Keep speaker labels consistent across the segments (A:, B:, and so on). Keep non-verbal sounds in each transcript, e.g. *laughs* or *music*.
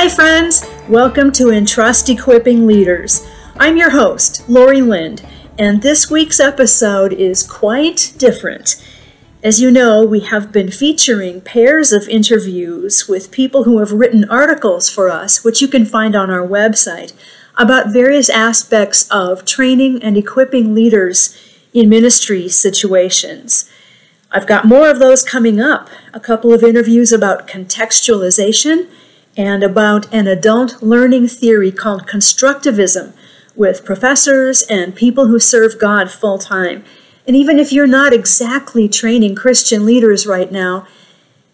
A: Hi, friends. Welcome to Entrust Equipping Leaders. I'm your host, Laurie Lind, and this week's episode is quite different. As you know, we have been featuring pairs of interviews with people who have written articles for us, which you can find on our website, about various aspects of training and equipping leaders in ministry situations. I've got more of those coming up, a couple of interviews about contextualization and about an adult learning theory called constructivism with professors and people who serve God full time. And even if you're not exactly training Christian leaders right now,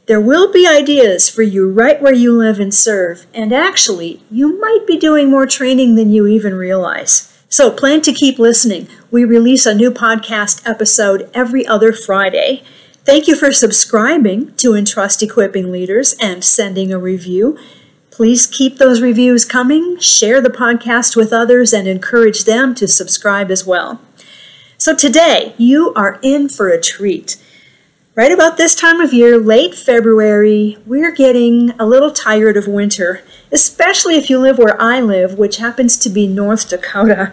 A: there will be ideas for you right where you live and serve. And actually, you might be doing more training than you even realize. So plan to keep listening. We release a new podcast episode every other Friday. Thank you for subscribing to Entrust Equipping Leaders and sending a review. Please keep those reviews coming, share the podcast with others, and encourage them to subscribe as well. So today, you are in for a treat. Right about this time of year, late February, we're getting a little tired of winter, especially if you live where I live, which happens to be North Dakota.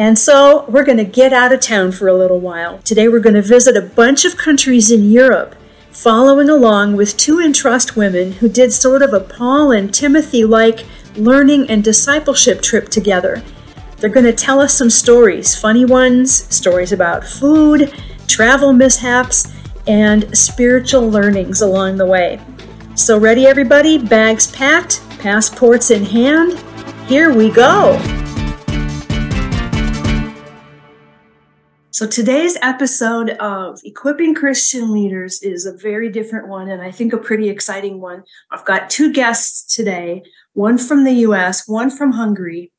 A: And so we're going to get out of town for a little while. Today we're going to visit a bunch of countries in Europe following along with two Entrust women who did sort of a Paul and Timothy like learning and discipleship trip together. They're going to tell us some stories funny ones, stories about food, travel mishaps, and spiritual learnings along the way. So, ready, everybody? Bags packed, passports in hand? Here we go! So today's episode of Equipping Christian Leaders is a very different one, and I think a pretty exciting one. I've got two guests today, one from the US, one from Hungary,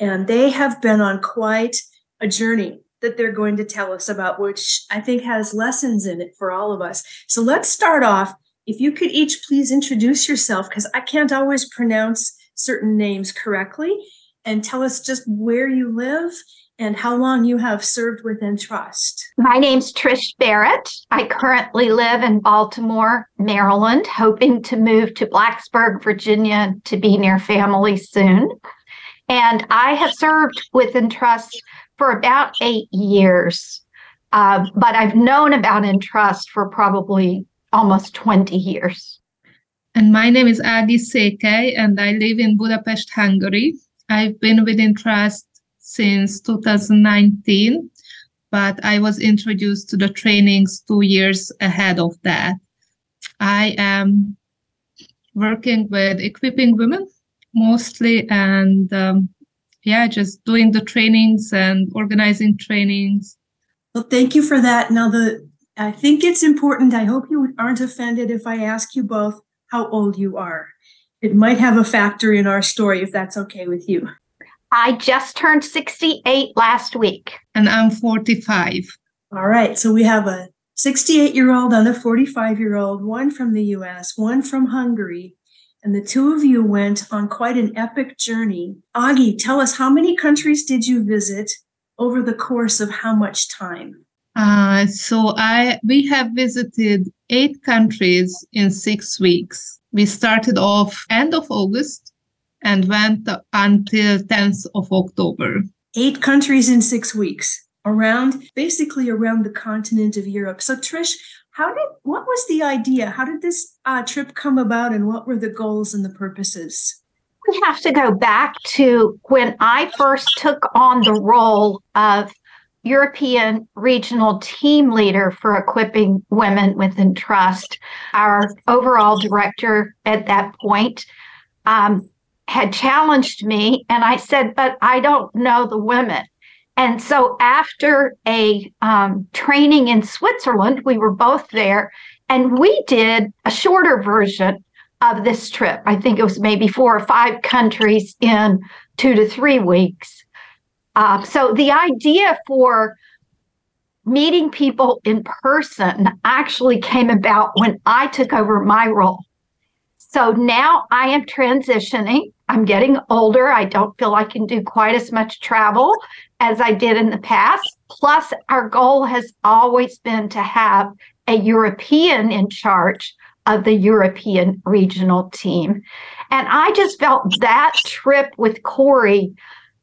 A: and they have been on quite a journey that they're going to tell us about, which I think has lessons in it for all of us. So let's start off. If you could each please introduce yourself, because I can't always pronounce certain names correctly, and tell us just where you live and how long you have served with Entrust.
B: My name's Trish Barrett. I currently live in Baltimore, Maryland, hoping to move to Blacksburg, Virginia to be near family soon. And I have served with Entrust for about eight years. Uh, but I've known about Entrust for probably almost 20 years.
C: And my name is Agi Székely, and I live in Budapest, Hungary. I've been with Entrust since 2019, but I was introduced to the trainings two years ahead of that. I am working with equipping women mostly and um, yeah, just doing the trainings and organizing trainings.
A: Well, thank you for that. Now, the I think it's important. I hope you aren't offended if I ask you both how old you are. It might have a factor in our story if that's okay with you.
B: I just turned 68 last week.
C: And I'm 45.
A: All right. So we have a 68 year old and a 45 year old, one from the US, one from Hungary. And the two of you went on quite an epic journey. Agi, tell us how many countries did you visit over the course of how much time?
C: Uh, so I we have visited eight countries in six weeks. We started off end of August and went until 10th of October.
A: Eight countries in six weeks around basically around the continent of Europe. So Trish, how did what was the idea? How did this uh, trip come about and what were the goals and the purposes?
B: We have to go back to when I first took on the role of European regional team leader for equipping women with Entrust. Our overall director at that point um, had challenged me and i said but i don't know the women. And so after a um, training in switzerland we were both there and we did a shorter version of this trip. I think it was maybe four or five countries in two to three weeks. Uh, so the idea for meeting people in person actually came about when i took over my role. So now I am transitioning. I'm getting older. I don't feel I can do quite as much travel as I did in the past. Plus, our goal has always been to have a European in charge of the European regional team. And I just felt that trip with Corey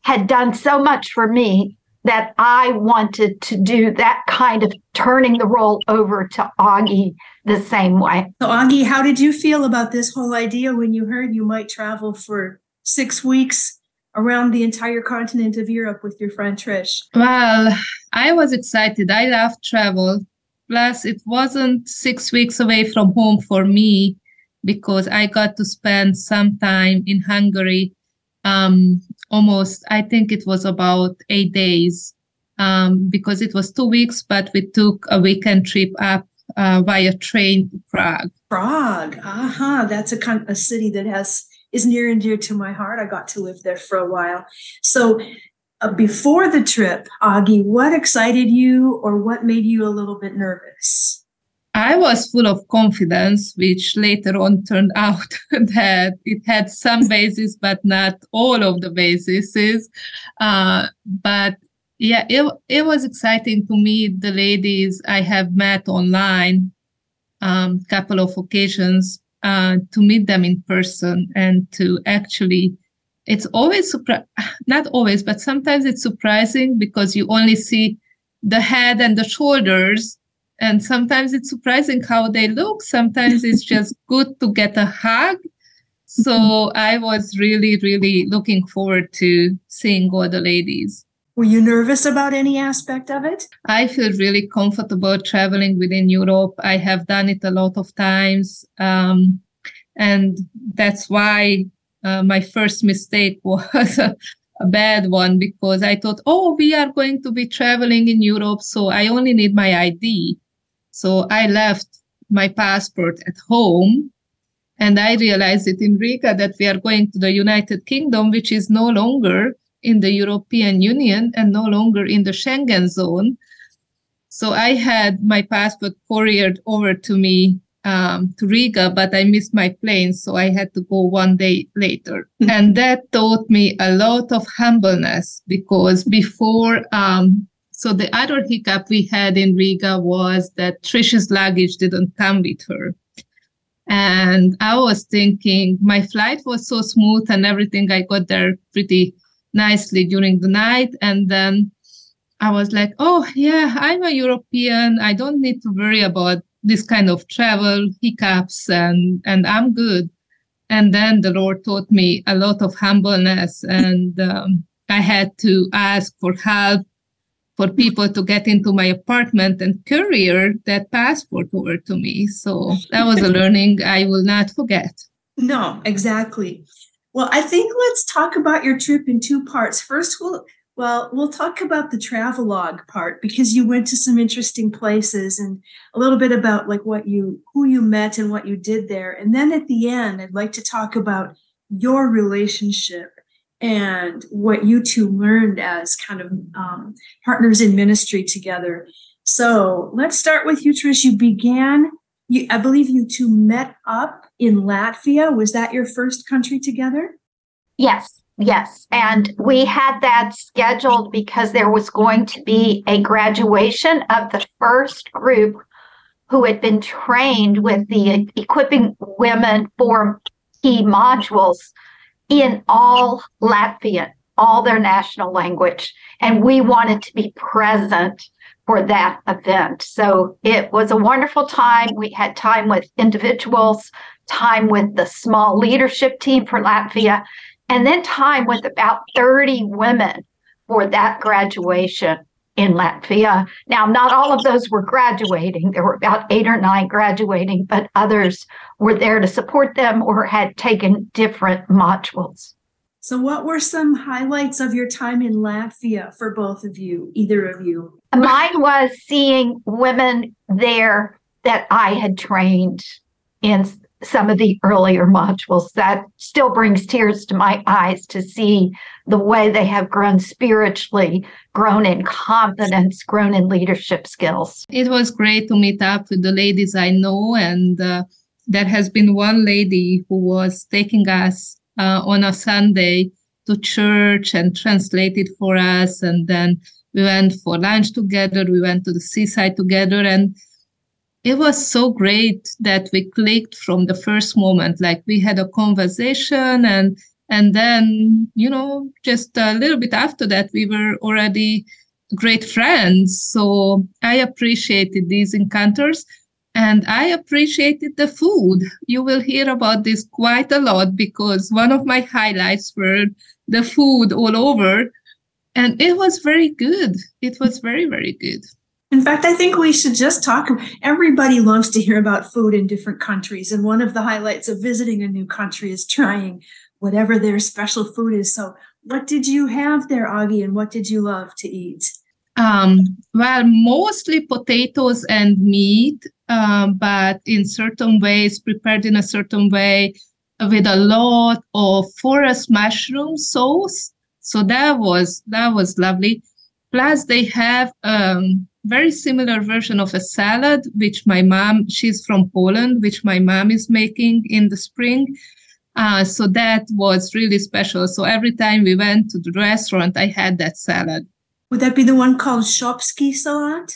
B: had done so much for me that I wanted to do that kind of turning the role over to Agi the same way.
A: So, Agi, how did you feel about this whole idea when you heard you might travel for six weeks around the entire continent of Europe with your friend Trish?
C: Well, I was excited. I love travel. Plus, it wasn't six weeks away from home for me because I got to spend some time in Hungary um, almost, I think it was about eight days um, because it was two weeks, but we took a weekend trip up uh, via train to Prague.
A: Prague, aha, uh-huh. that's a, a city that has is near and dear to my heart. I got to live there for a while. So, uh, before the trip, Agi, what excited you or what made you a little bit nervous?
C: I was full of confidence, which later on turned *laughs* out that it had some basis, but not all of the bases. Uh, but yeah, it, it was exciting to meet the ladies I have met online um, couple of occasions uh, to meet them in person and to actually it's always surpri- *sighs* not always but sometimes it's surprising because you only see the head and the shoulders and sometimes it's surprising how they look. Sometimes it's just good to get a hug. So i was really really looking forward to seeing all the ladies.
A: Were you nervous about any aspect of it?
C: I feel really comfortable traveling within europe. I have done it a lot of times. Um, and that's why uh, my first mistake *laughs* was a, a bad one because I thought, oh, we are going to be traveling in Europe, so I only need my ID. So I left my passport at home and I realized it in Riga that we are going to the United Kingdom, which is no longer in the European Union and no longer in the Schengen zone. So I had my passport couriered over to me um, to Riga, but I missed my plane, so I had to go one day later. Mm-hmm. And that taught me a lot of humbleness because before um, so the other hiccup we had in Riga was that Trisha's luggage didn't come with her. And I was thinking my flight was so smooth and everything. I got there pretty nicely during the night. And then I was like, oh, yeah, I'm a European. I don't need to worry about this kind of travel hiccups and, and I'm good. And then the Lord taught me a lot of humbleness and um, I had to ask for help for people to get into my apartment and courier that passport over to me. So that was a *laughs* learning I will not forget.
A: No, exactly. Well, I think let's talk about your trip in two parts. First, we'll well, we'll talk about the travelogue part because you went to some interesting places and a little bit about like what you who you met and what you did there. And then at the end, I'd like to talk about your relationship and what you two learned as kind of um, partners in ministry together. So let's start with you, Trish. You began, you, I believe you two met up in Latvia. Was that your first country together?
B: Yes, yes. And we had that scheduled because there was going to be a graduation of the first group who had been trained with the equipping women for key modules in all Latvian, all their national language. And we wanted to be present for that event. So it was a wonderful time. We had time with individuals, time with the small leadership team for Latvia, and then time with about 30 women for that graduation in Latvia. Now, not all of those were graduating. There were about eight or nine graduating, but others were there to support them or had taken different modules.
A: So, what were some highlights of your time in Latvia for both of you, either of you?
B: Mine was seeing women there that I had trained in some of the earlier modules. That still brings tears to my eyes to see the way they have grown spiritually, grown in confidence, grown in leadership skills.
C: It was great to meet up with the ladies I know. And uh, there has been one lady who was taking us uh, on a Sunday to church and translated for us. And then we went for lunch together. We went to the seaside together. And it was so great that we clicked from the first moment. Like we had a conversation and and then, you know, just a little bit after that, we were already great friends. So I appreciated these encounters and I appreciated the food. You will hear about this quite a lot because one of my highlights were the food all over. And it was very good. It was very, very good.
A: In fact, I think we should just talk. Everybody loves to hear about food in different countries. And one of the highlights of visiting a new country is trying whatever their special food is. So, what did you have there, Agi, and what did you love to eat?
C: Um, well, mostly potatoes and meat, um, but in certain ways, prepared in a certain way with a lot of forest mushroom sauce. So that was that was lovely. Plus, they have um, very similar version of a salad, which my mom, she's from Poland, which my mom is making in the spring. Uh, so that was really special. So every time we went to the restaurant, I had that salad.
A: Would that be the one called Shopski salad?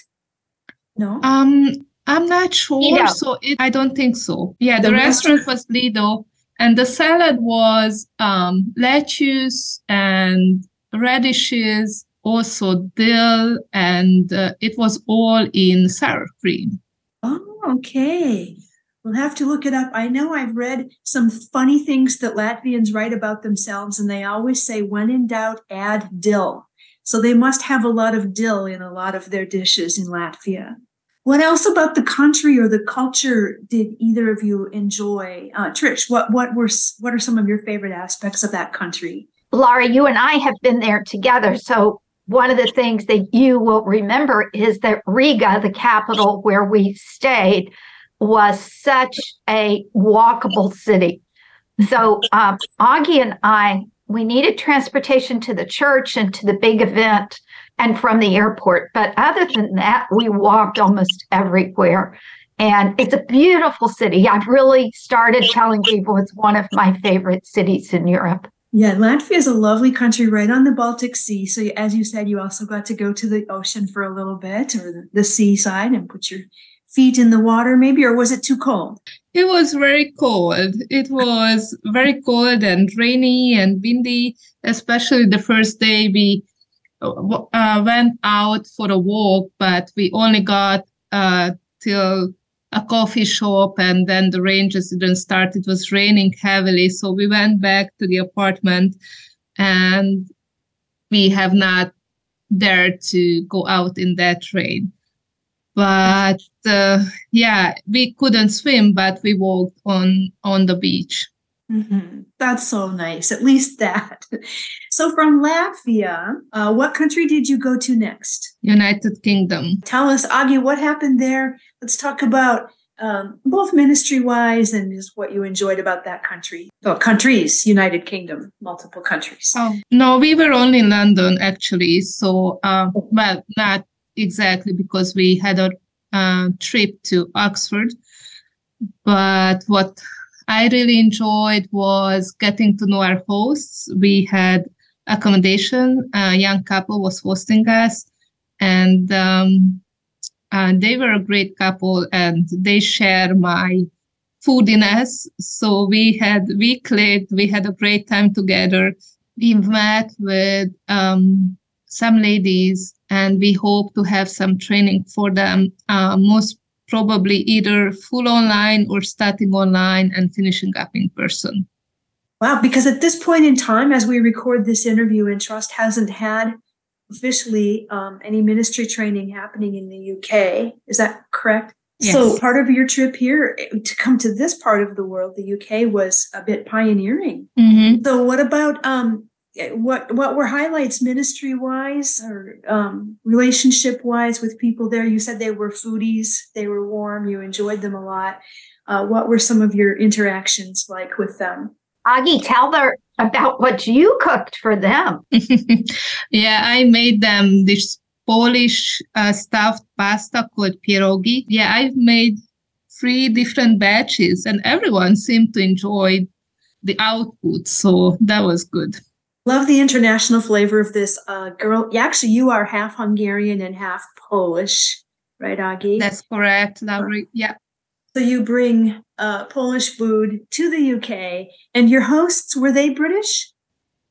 A: No.
C: Um, I'm not sure. Lido. So it, I don't think so. Yeah, the, the restaurant, restaurant was Lido, and the salad was um, lettuce and radishes, also dill, and uh, it was all in sour cream.
A: Oh, okay. We'll have to look it up. I know I've read some funny things that Latvians write about themselves, and they always say, when in doubt, add dill. So they must have a lot of dill in a lot of their dishes in Latvia. What else about the country or the culture did either of you enjoy? Uh, Trish, what what were what are some of your favorite aspects of that country?
B: Laurie, you and I have been there together, so one of the things that you will remember is that Riga, the capital where we stayed, was such a walkable city. So um, Agi and I, we needed transportation to the church and to the big event and from the airport. But other than that, we walked almost everywhere. And it's a beautiful city. I've really started telling people it's one of my favorite cities in Europe.
A: Yeah, Latvia is a lovely country right on the Baltic Sea. So, as you said, you also got to go to the ocean for a little bit or the, seaside and put your feet in the water, maybe, or was it too cold?
C: It was very cold. It was very cold and rainy and windy, especially the first day we uh, went out for a walk, but we only got uh, till a coffee shop and then the rain just didn't start. It was raining heavily. So we went back to the apartment and we have not dared to go out in that rain but uh, yeah we couldn't swim but we walked on on the beach
A: mm-hmm. that's so nice at least that so from latvia uh, what country did you go to next
C: united kingdom
A: tell us Agi, what happened there let's talk about um, both ministry wise and just what you enjoyed about that country. Well, countries, United Kingdom, multiple countries.
C: Oh, no, we were only in London actually. So, uh, well, not exactly because we had a uh, trip to Oxford. But what I really enjoyed was getting to know our hosts. We had accommodation. A young couple was hosting us, and um, uh, they were a great couple, and they share my foodiness. So we had we clicked. We had a great time together. We met with um, some ladies and we hope to have some training for them, uh, most probably either full online or starting online and finishing up in person.
A: Wow, because at this point in time, as we record this interview, Entrust hasn't had officially um, any ministry training happening in the UK. Is that correct? Yes. So part of your trip here eh, to come to this part of the world, the UK, was a bit pioneering. Mm-hmm. So what about um, what what were highlights ministry wise or um, relationship wise with people there? You said they were foodies, they were warm, you enjoyed them a lot. Uh, what were some of your interactions like with them?
B: Agi, tell her about what you cooked for them. *laughs*
C: yeah, I made them this Polish uh, stuffed pasta called pierogi. Yeah, I've made three different batches, and everyone seemed to enjoy the output, so that was good.
A: Love the international flavor of this uh, girl. Actually, you are half Hungarian and half Polish. right, Agi?
C: That's correct, Laurie. Yeah.
A: So you bring uh, Polish food to the UK, and your hosts were they British?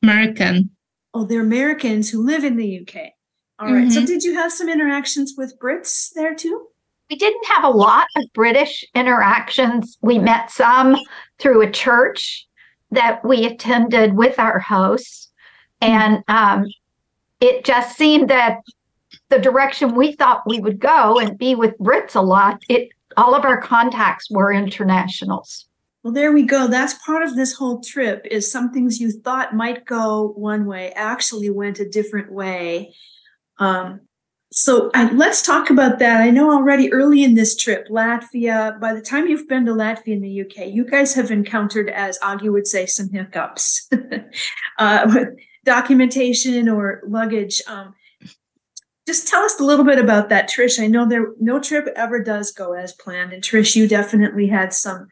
C: American.
A: Oh, they're Americans who live in the UK. All right. So did you have some interactions with Brits there too?
B: We didn't have a lot of British interactions. We met some through a church that we attended with our hosts. And um, it just seemed that the direction we thought we would go and be with Brits a lot, it all of our contacts were internationals.
A: Well, there we go. That's part of this whole trip is some things you thought might go one way actually went a different way. Um, so let's talk about that. I know already early in this trip, Latvia, by the time you've been to Latvia in the UK, you guys have encountered, as Agi would say, some hiccups *laughs* uh, with documentation or luggage. Um, just tell us a little bit about that, Trish. I know there no trip ever does go as planned, and Trish, you definitely had some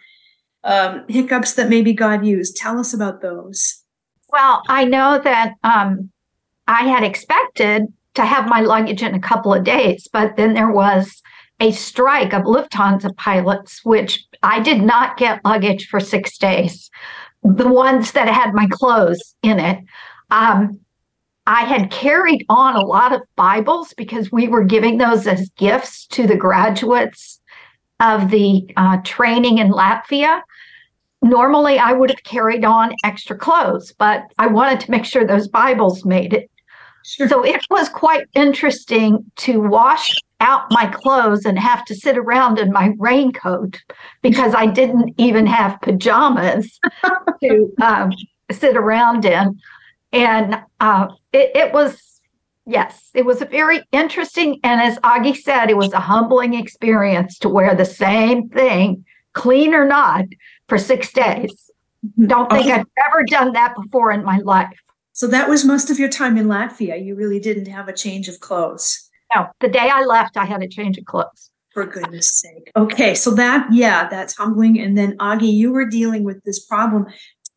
A: um, hiccups that maybe God used. Tell us about those.
B: Well, I know that um, I had expected to have my luggage in a couple of days, but then there was a strike of Lufthansa pilots, which I did not get luggage for six days. The ones that had my clothes in it. Um, I had carried on a lot of Bibles because we were giving those as gifts to the graduates of the uh, training in Latvia. Normally, I would have carried on extra clothes, but I wanted to make sure those Bibles made it. Sure. So it was quite interesting to wash out my clothes and have to sit around in my raincoat because I didn't even have pajamas *laughs* to um, sit around in. And uh, it, it was, yes, it was a very interesting. And as Agi said, it was a humbling experience to wear the same thing, clean or not, for six days. Don't think. I've ever done that before in my life.
A: So that was most of your time in Latvia. You really didn't have a change of clothes.
B: No, the day I left, I had a change of clothes.
A: For goodness sake. Okay, so that, yeah, that's humbling. And then, Agi, you were dealing with this problem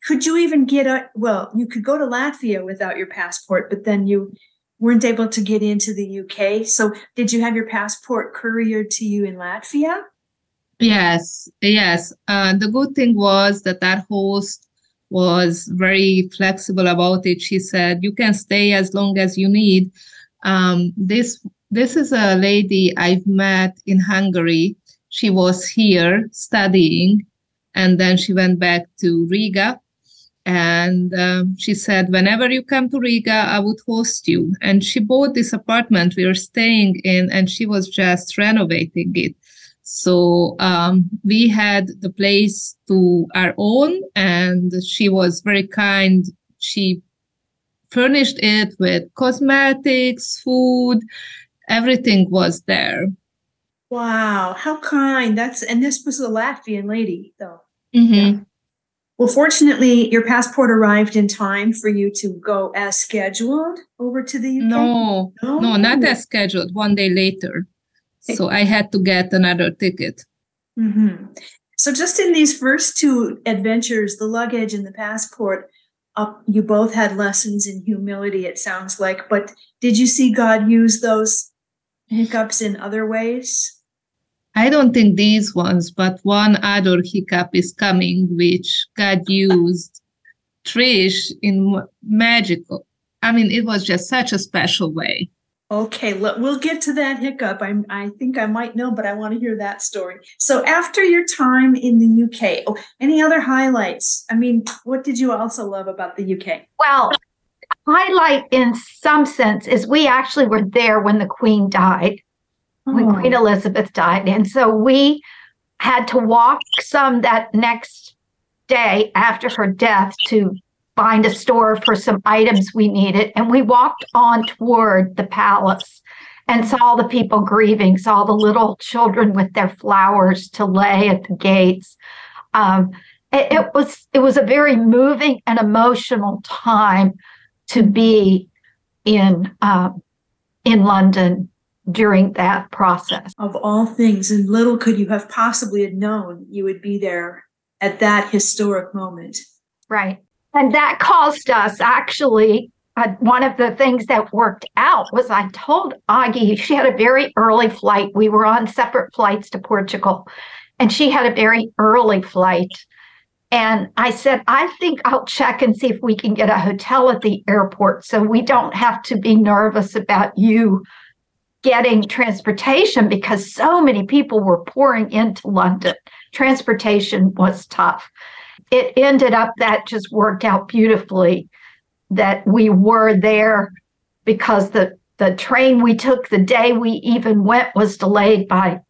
A: could you even get a well you could go to latvia without your passport but then you weren't able to get into the uk so did you have your passport couriered to you in latvia
C: yes yes uh, the good thing was that that host was very flexible about it. She said you can stay as long as you need. Um, this this is a lady i've met in hungary. She was here studying and then she went back to riga. And um, she said whenever you come to riga i would host you. And she bought this apartment we were staying in and she was just renovating it so um, we had the place to our own and she was very kind she furnished it with cosmetics food everything was there
A: wow how kind that's and this was a latvian lady though mm-hmm. yeah. Well, fortunately, your passport arrived in time for you to go as scheduled over to the UK.
C: No, no, no not as scheduled. One day later, so I had to get another ticket.
A: Mm-hmm. So, just in these first two adventures, the luggage and the passport, uh, you both had lessons in humility. It sounds like, but did you see God use those hiccups in other ways?
C: I don't think these ones, but one other hiccup is coming, which God used Trish in magical. I mean, it was just such a special way.
A: Okay, look, we'll get to that hiccup. I, I think I might know, but I want to hear that story. So, after your time in the UK, oh, any other highlights? I mean, what did you also love about the UK?
B: Well, highlight in some sense is we actually were there when the Queen died when oh. Queen oh. Elizabeth died. And so we had to walk some that next day after her death to find a store for some items we needed. And we walked on toward the palace and saw the people grieving, saw the little children with their flowers to lay at the gates. Um, it, it was it was a very moving and emotional time to be in um, in London during that process.
A: Of all things, and little could you have possibly have known you would be there at that historic moment.
B: Right. And that caused us actually uh, one of the things that worked out was I told Agi she had a very early flight. We were on separate flights to Portugal, and she had a very early flight. And I said, I think I'll check and see if we can get a hotel at the airport so we don't have to be nervous about you getting transportation because so many people were pouring into London. Transportation was tough. It ended up that just worked out beautifully that we were there because the the train we took the day we even went was delayed by a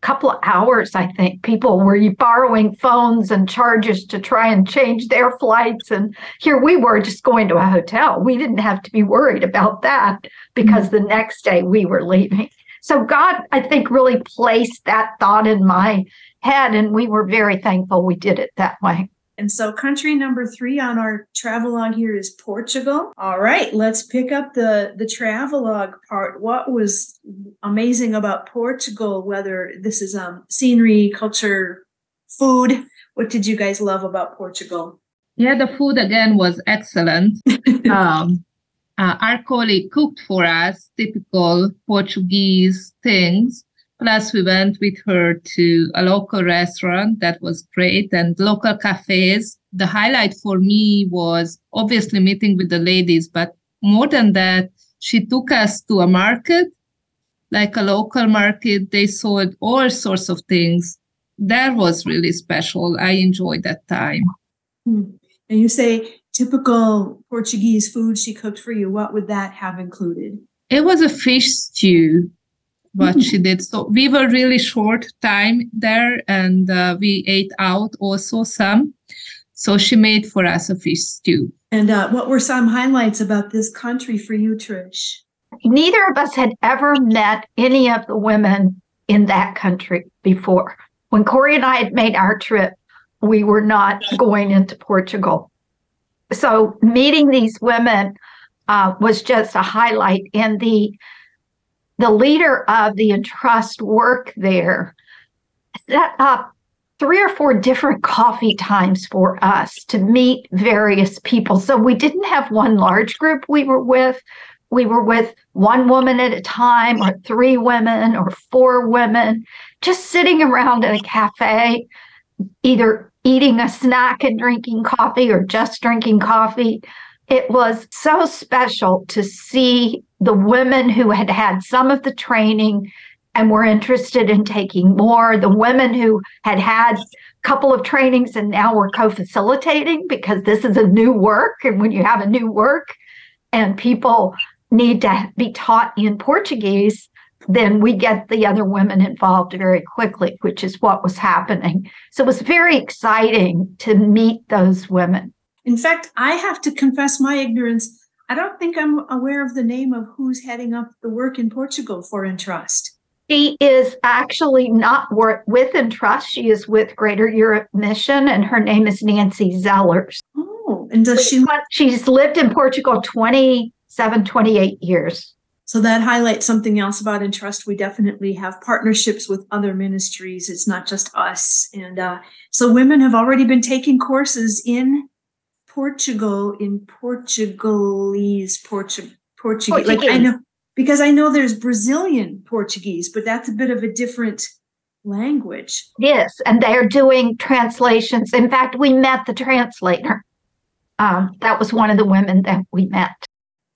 B: couple of hours, I think. People were borrowing phones and charges to try and change their flights. And here we were just going to a hotel. We didn't have to be worried about that because mm-hmm. the next day we were leaving. So God, I think, really placed that thought in my head. And we were very thankful we did it that way.
A: And so, country number three on our travelogue here is Portugal. All right, let's pick up the the travelogue part. What was amazing about Portugal? Whether this is um, scenery, culture, food. What did you guys love about Portugal?
C: Yeah, the food again was excellent. *laughs* um, uh, our colleague cooked for us typical Portuguese things Plus, we went with her to a local restaurant that was great and local cafes. The highlight for me was obviously meeting with the ladies, but more than that, she took us to a market, like a local market. They sold all sorts of things. That was really special. I enjoyed that time.
A: Hmm. And you say typical Portuguese food she cooked for you. What would that have included?
C: It was a fish stew what she did. So we were really short time there, and uh, we ate out also some. So she made for us a fish stew.
A: And uh, what were some highlights about this country for you, Trish?
B: Neither of us had ever met any of the women in that country before. When Corey and I had made our trip, we were not going into Portugal. So meeting these women uh, was just a highlight. And the the leader of the Entrust work there set up three or four different coffee times for us to meet various people. So we didn't have one large group we were with. We were with one woman at a time, or three women, or four women, just sitting around in a cafe, either eating a snack and drinking coffee or just drinking coffee. It was so special to see the women who had had some of the training and were interested in taking more, the women who had had a couple of trainings and now were co-facilitating because this is a new work and when you have a new work and people need to be taught in Portuguese, then we get the other women involved very quickly, which is what was happening. So it was very exciting to meet those women.
A: In fact, I have to confess my ignorance. I don't think I'm aware of the name of who's heading up the work in Portugal for Entrust.
B: She is actually not with Entrust. She is with Greater Europe Mission, and her name is Nancy Zellers.
A: Oh, and does she?
B: She's lived in Portugal 27, 28 years.
A: So that highlights something else about Entrust. We definitely have partnerships with other ministries. It's not just us. And uh, so women have already been taking courses in Portugal in Portugalese, Portu- Portuguese. Portuguese. Like I know because I know there's Brazilian Portuguese, but that's a bit of a different language.
B: Yes, and they're doing translations. In fact, we met the translator. Um, that was one of the women that we met.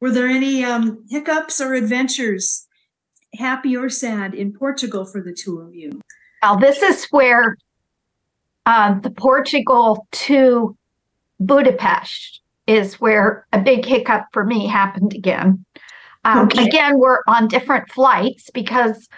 A: Were there any um, hiccups or adventures, happy or sad, in Portugal for the two of you?
B: Well, this is where uh, the Portugal to Budapest is where a big hiccup for me happened again. Um, okay. Again, we're on different flights because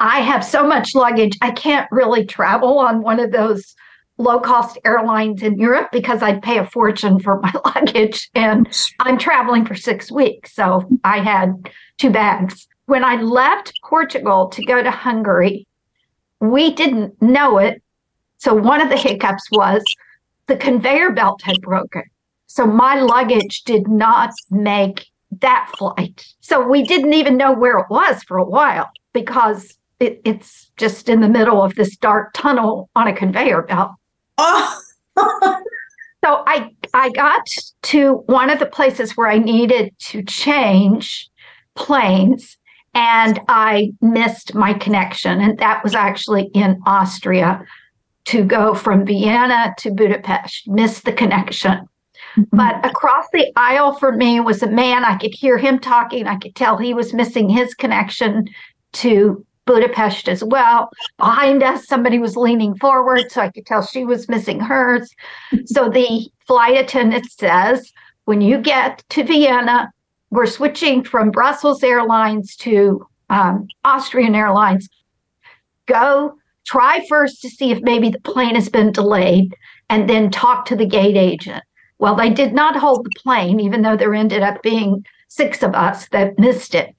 B: I have so much luggage. I can't really travel on one of those low cost airlines in Europe because I'd pay a fortune for my *laughs* luggage. And I'm traveling for six weeks. So I had two bags. When I left Portugal to go to Hungary, we didn't know it. So one of the hiccups was the conveyor belt had broken. So my luggage did not make that flight. So we didn't even know where it was for a while because it, it's just in the middle of this dark tunnel on a conveyor belt.
A: Oh, *laughs*
B: So I I got to one of the places where I needed to change planes and I missed my connection. And that was actually in Austria to go from Vienna to Budapest, missed the connection. Mm-hmm. But across the aisle for me was a man. I could hear him talking. I could tell he was missing his connection to Budapest as well. Behind us, somebody was leaning forward, so I could tell she was missing hers. so the flight attendant says, when you get to Vienna, we're switching from Brussels Airlines to um, Austrian Airlines. Go try first to see if maybe the plane has been delayed and then talk to the gate agent. Well, they did not hold the plane, even though there ended up being six of us that missed it.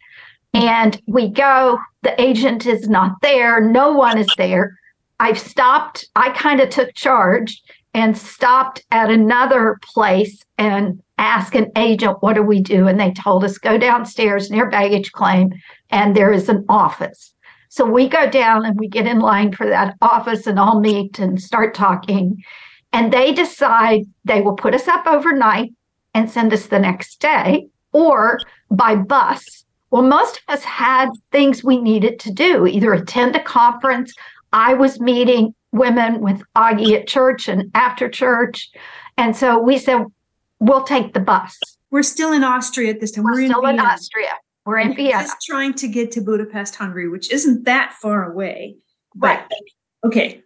B: And we go, the agent is not there, no one is there. I've stopped, I kind of took charge and stopped at another place and asked an agent, what do we do? And they told us, go downstairs near baggage claim, and there is an office. So we go down and we get in line for that office and all meet and start talking. And they decide they will put us up overnight and send us the next day or by bus. Well, most of us had things we needed to do, either attend a conference. I was meeting women with Agi at church and after church. And so we said, we'll take the bus.
A: We're still in Austria at this time.
B: We're, We're still in, in Austria. We're in Vienna.
A: Just trying to get to Budapest, Hungary, which isn't that far away.
B: Right.
A: okay.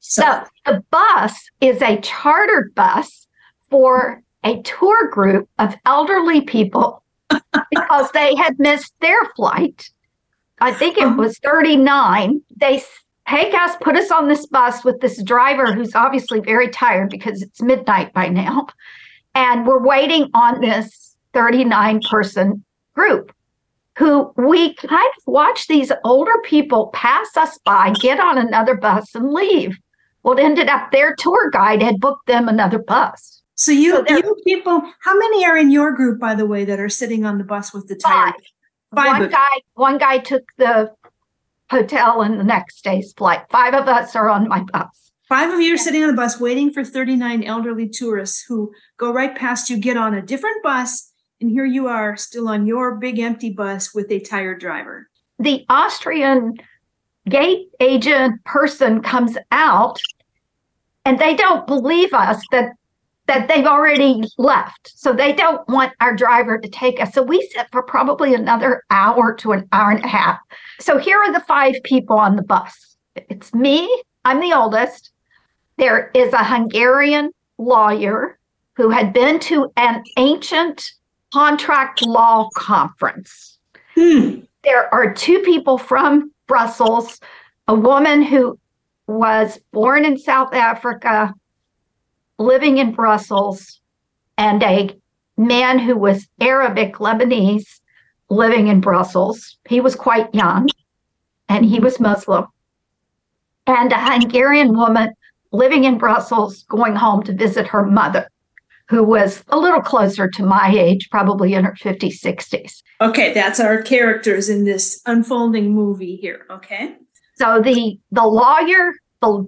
B: So. so the bus is a chartered bus for a tour group of elderly people *laughs* because they had missed their flight. I think it uh-huh. was 39. They take us, put us on this bus with this driver who's obviously very tired because it's midnight by now. And we're waiting on this 39 person group who we kind of watch these older people pass us by, get on another bus, and leave. Well, it ended up their tour guide had booked them another bus.
A: So you, so you people, how many are in your group, by the way, that are sitting on the bus with the tire?
B: Five. Five one guy, one guy took the hotel and the next day's flight. Five of us are on my bus.
A: Five of you are sitting on the bus waiting for 39 elderly tourists who go right past you, get on a different bus, and here you are still on your big empty bus with a tired driver.
B: The Austrian gate agent person comes out and they don't believe us that that they've already left. So they don't want our driver to take us. So we sit for probably another hour to an hour and a half. So here are the five people on the bus. It's me, I'm the oldest. There is a Hungarian lawyer who had been to an ancient contract law conference. Hmm. There are two people from Brussels, a woman who was born in South Africa, living in Brussels, and a man who was Arabic Lebanese living in Brussels. He was quite young and he was Muslim. And a Hungarian woman living in Brussels going home to visit her mother who was a little closer to my age, probably in her 50s, 60s.
A: Okay, that's our characters in this unfolding movie here. Okay.
B: So the the lawyer, the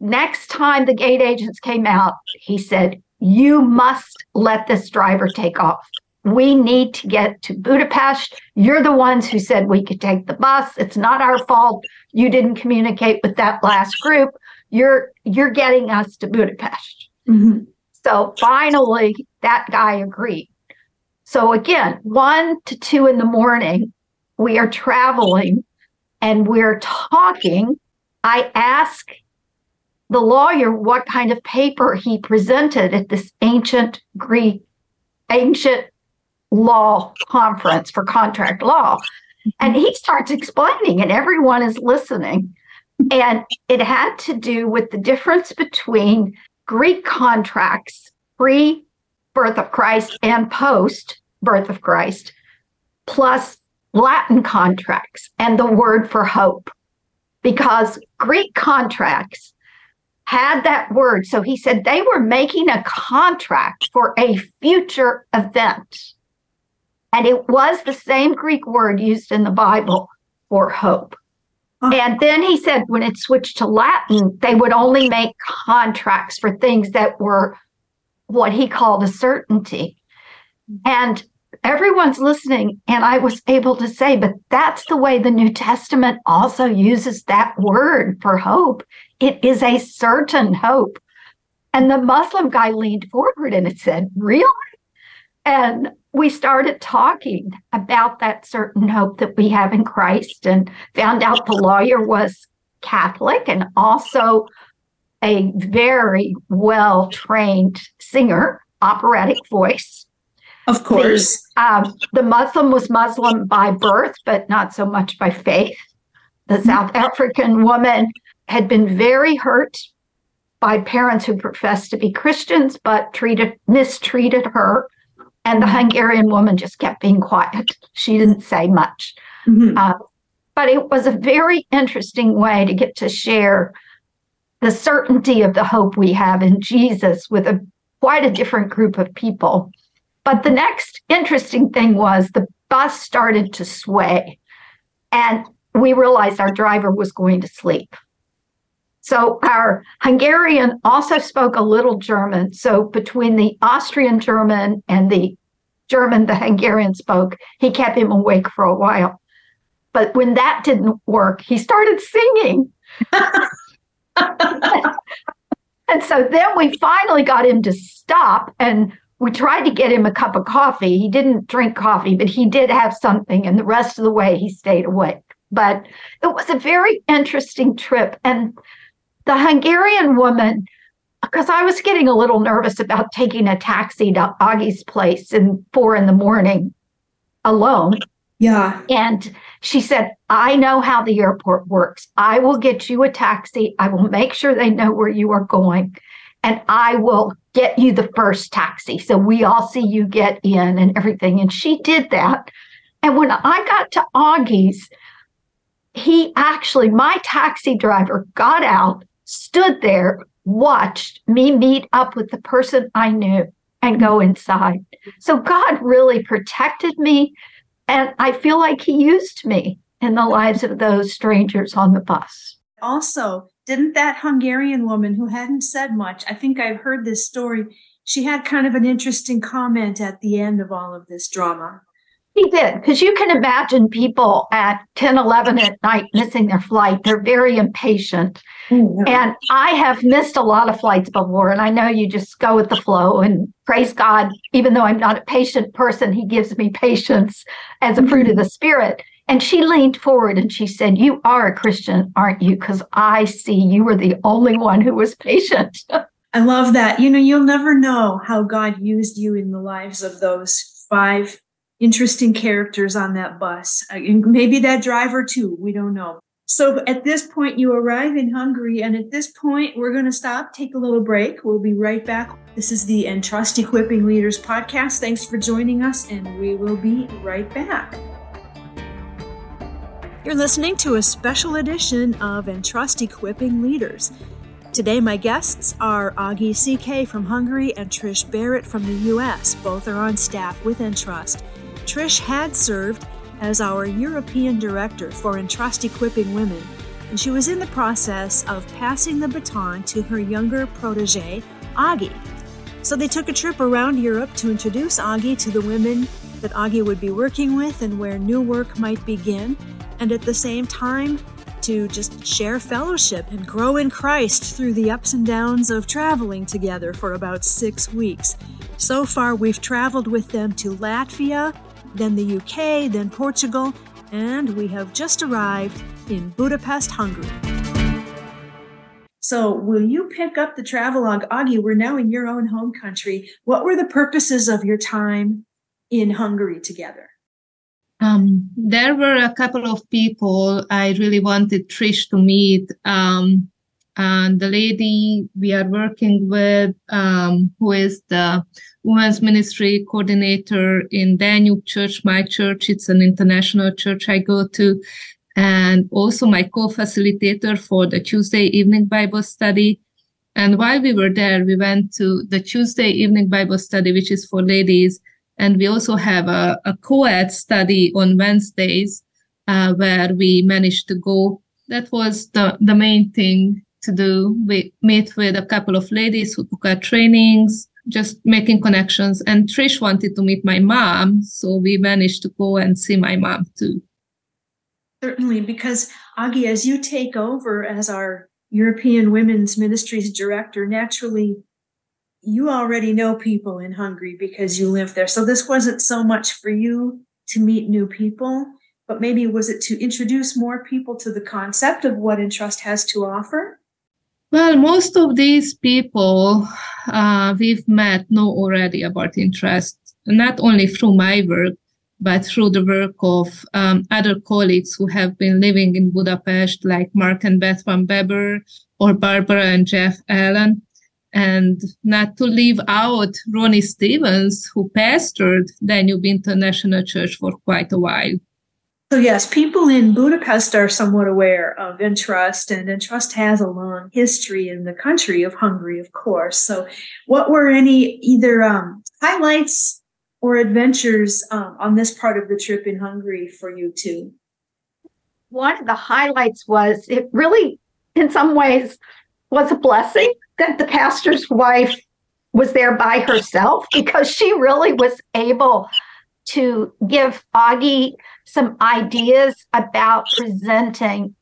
B: next time the gate agents came out, he said, You must let this driver take off. We need to get to Budapest. You're the ones who said we could take the bus. It's not our fault. You didn't communicate with that last group. You're you're getting us to Budapest. Mm-hmm. So finally, that guy agreed. So again, one to two in the morning, we are traveling and we're talking. I ask the lawyer what kind of paper he presented at this ancient Greek, ancient law conference for contract law. And he starts explaining, and everyone is listening. And it had to do with the difference between Greek contracts pre birth of Christ and post birth of Christ, plus Latin contracts and the word for hope, because Greek contracts had that word. So he said they were making a contract for a future event. And it was the same Greek word used in the Bible for hope. And then he said when it switched to Latin, hmm. they would only make contracts for things that were what he called a certainty. Hmm. And everyone's listening. And I was able to say, but that's the way the New Testament also uses that word for hope. It is a certain hope. And the Muslim guy leaned forward and it said, Really? And we started talking about that certain hope that we have in Christ and found out the lawyer was Catholic and also a very well trained singer, operatic voice.
A: Of course.
B: The, um, the, Muslim was Muslim by birth, but not so much by faith. The mm-hmm. South African woman had been very hurt by parents who professed to be Christians, but treated mistreated her. And the. Hungarian woman just kept being quiet. She didn't say much. Mm-hmm. Uh, but it was a very interesting way to get to share the certainty of the hope we have in Jesus with a quite a different group of people. But the next interesting thing was the bus started to sway, and we realized our driver was going to sleep. So our Hungarian also spoke a little German. So between the Austrian German and the German the Hungarian spoke, he kept him awake for a while. But when that didn't work, he started singing. *laughs* and so then we finally got him to stop and we tried to get him a cup of coffee. He didn't drink coffee, but he did have something. And the rest of the way, he stayed awake. But it was a very interesting trip. And the Hungarian woman, because I was getting a little nervous about taking a taxi to Agi's place in four in the morning alone.
A: Yeah.
B: And she said, I know how the airport works. I will get you a taxi. I will make sure they know where you are going. And I will get you the first taxi. So we all see you get in and everything. And she did that. And when I got to Agi's, he actually, my taxi driver got out, stood there, watched me meet up with the person I knew and go mm-hmm. inside. So God really protected me. And I feel like he used me in the lives of those strangers on the bus.
A: Also, didn't that Hungarian woman who hadn't said much, I think I've heard this story, she had kind of an interesting comment at the end of all of this drama.
B: He did, because you can imagine people at 10, 11 at night missing their flight. They're very impatient. Mm-hmm. And I have missed a lot of flights before, and I know you just go with the flow and praise God. Even though I'm not a patient person, He gives me patience as a fruit of the Spirit. And she leaned forward and she said, You are a Christian, aren't you? Because I see you were the only one who was patient. *laughs*
A: I love that. You know, you'll never know how God used you in the lives of those five interesting characters on that bus. Uh, and maybe that driver too. We don't know. So at this point, you arrive in Hungary. And at this point, we're going to stop, take a little break. We'll be right back. This is the Entrust Equipping Leaders podcast. Thanks for joining us, and we will be right back. You're listening to a special edition of Entrust Equipping Leaders. Today, my guests are Agi CK from Hungary and Trish Barrett from the U.S. Both are on staff with Entrust. Trish had served as our European Director for Entrust Equipping Women, and she was in the process of passing the baton to her younger protege, Agi. So they took a trip around Europe to introduce Agi to the women that Agi would be working with and where new work might begin and at the same time to just share fellowship and grow in Christ through the ups and downs of traveling together for about six weeks. So far, we've traveled with them to Latvia, then the UK, then Portugal, and we have just arrived in Budapest, Hungary. So, will you pick up the travelogue? Agi, we're now in your own home country. What were the purposes of your time in Hungary together?
C: Um, there were a couple of people I really wanted Trish to meet. Um, and the lady we are working with, um, who is the women's ministry coordinator in Danube Church, my church, it's an international church I go to, and also my co-facilitator for the Tuesday evening Bible study. And while we were there, we went to the Tuesday evening Bible study, which is for ladies, and we also have a, a co-ed study on Wednesdays uh, where we managed to go. That was the, the main thing to do. We meet with a couple of ladies who took our trainings. just making connections. And Trish wanted to meet my mom, so we managed to go and see my mom too.
A: Certainly, because Agi, as you take over as our European Women's Ministries Director, naturally you already know people in Hungary because you live there. So this wasn't so much for you to meet new people, but maybe was it to introduce more people to the concept of what Entrust has to offer?
C: Well, most of these people uh, we've met know already about Entrust, not only through my work, but through the work of um, other colleagues who have been living in Budapest, like Mark and Beth van Beber or Barbara and Jeff Allen. And not to leave out Ronnie Stevens, who pastored Danube International Church for quite a while.
A: So, yes, people in Budapest are somewhat aware of Entrust, and Entrust has a long history in the country of Hungary, of course. So, what were any either um, highlights or adventures um, on this part of the trip in Hungary for you two?
B: One of the highlights was it really, in some ways, was a blessing that the pastor's wife was there by herself because she really was able to give Agi some ideas about presenting,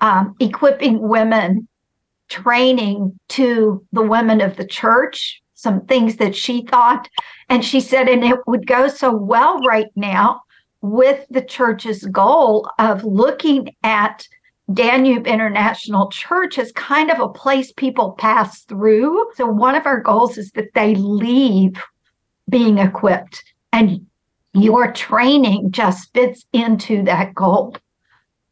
B: um, equipping women, training to the women of the church, some things that she thought. And she said, and it would go so well right now with the church's goal of looking at Danube International Church as kind of a place people pass through. So, one of our goals is that they leave being equipped. And your training just fits into that goal.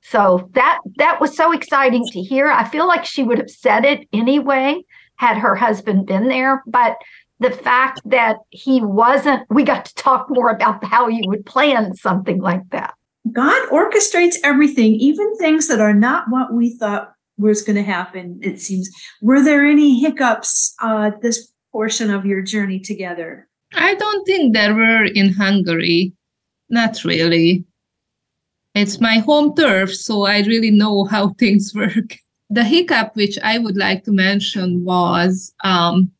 B: So that that was so exciting to hear. I feel like she would have said it anyway had her husband been there, but the fact that he wasn't, we got to talk more about how you would plan something like that.
A: God orchestrates everything, even things that are not what we thought was going to happen, it seems. Were there any hiccups uh, this portion of your journey together?
C: I don't think there were in Hungary. Not really. It's my home turf, so I really know *laughs* how things work. The hiccup which I would like to mention was um,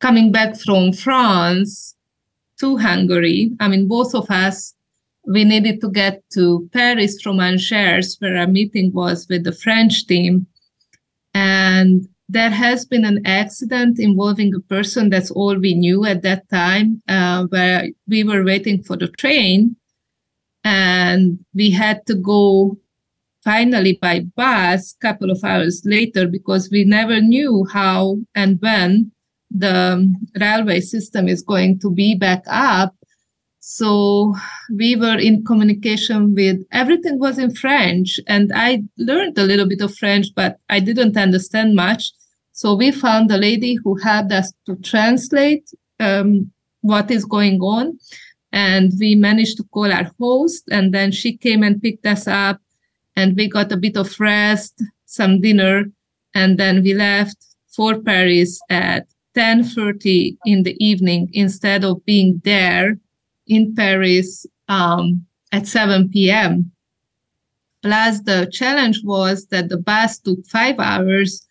C: coming back from France to Hungary. I mean, both of us, we needed to get to Paris from Angers, where our meeting was with the French team. And there has been an accident involving a person that's all we knew at that time uh, where we were waiting for the train and we had to go finally by bus a couple of hours later because we never knew how and when the railway system is going to be back up so we were in communication with everything was in French, and I learned a little bit of French, but I didn't understand much. So we found a lady who helped us to translate um, what is going on, and we managed to call our host, and then she came and picked us up, and we got a bit of rest, some dinner, and then we left for Paris at 10:30 in the evening instead of being there in Paris um, at 7 p.m. Plus, the challenge was that the bus took five hours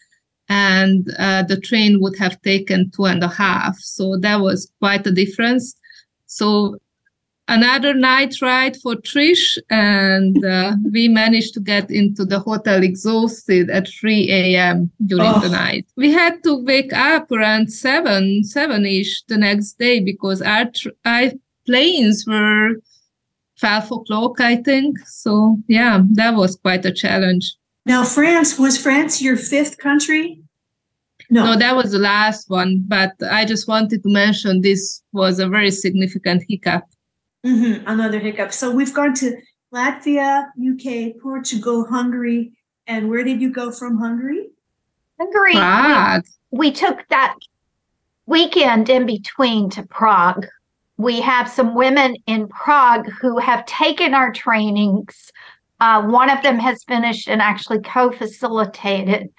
C: and uh, the train would have taken two and a half. So that was quite a difference. So another night ride for Trish, and uh, we managed to get into the hotel exhausted at 3 a.m. during oh. the night. We had to wake up around 7, 7 ish the next day because our, tr- our planes were 12 o'clock, I think. So, yeah, that was quite a challenge.
A: Now, France, was France your fifth country?
C: No. no, that was the last one, but I just wanted to mention this was a very significant hiccup.
A: Mm-hmm, another hiccup. So we've gone to Latvia, UK, Portugal, Hungary. And where did you go from Hungary?
B: Hungary. Prague. We, we took that weekend in between to Prague we have some women in Prague who have taken our trainings. Uh, one of them has finished and actually co facilitated.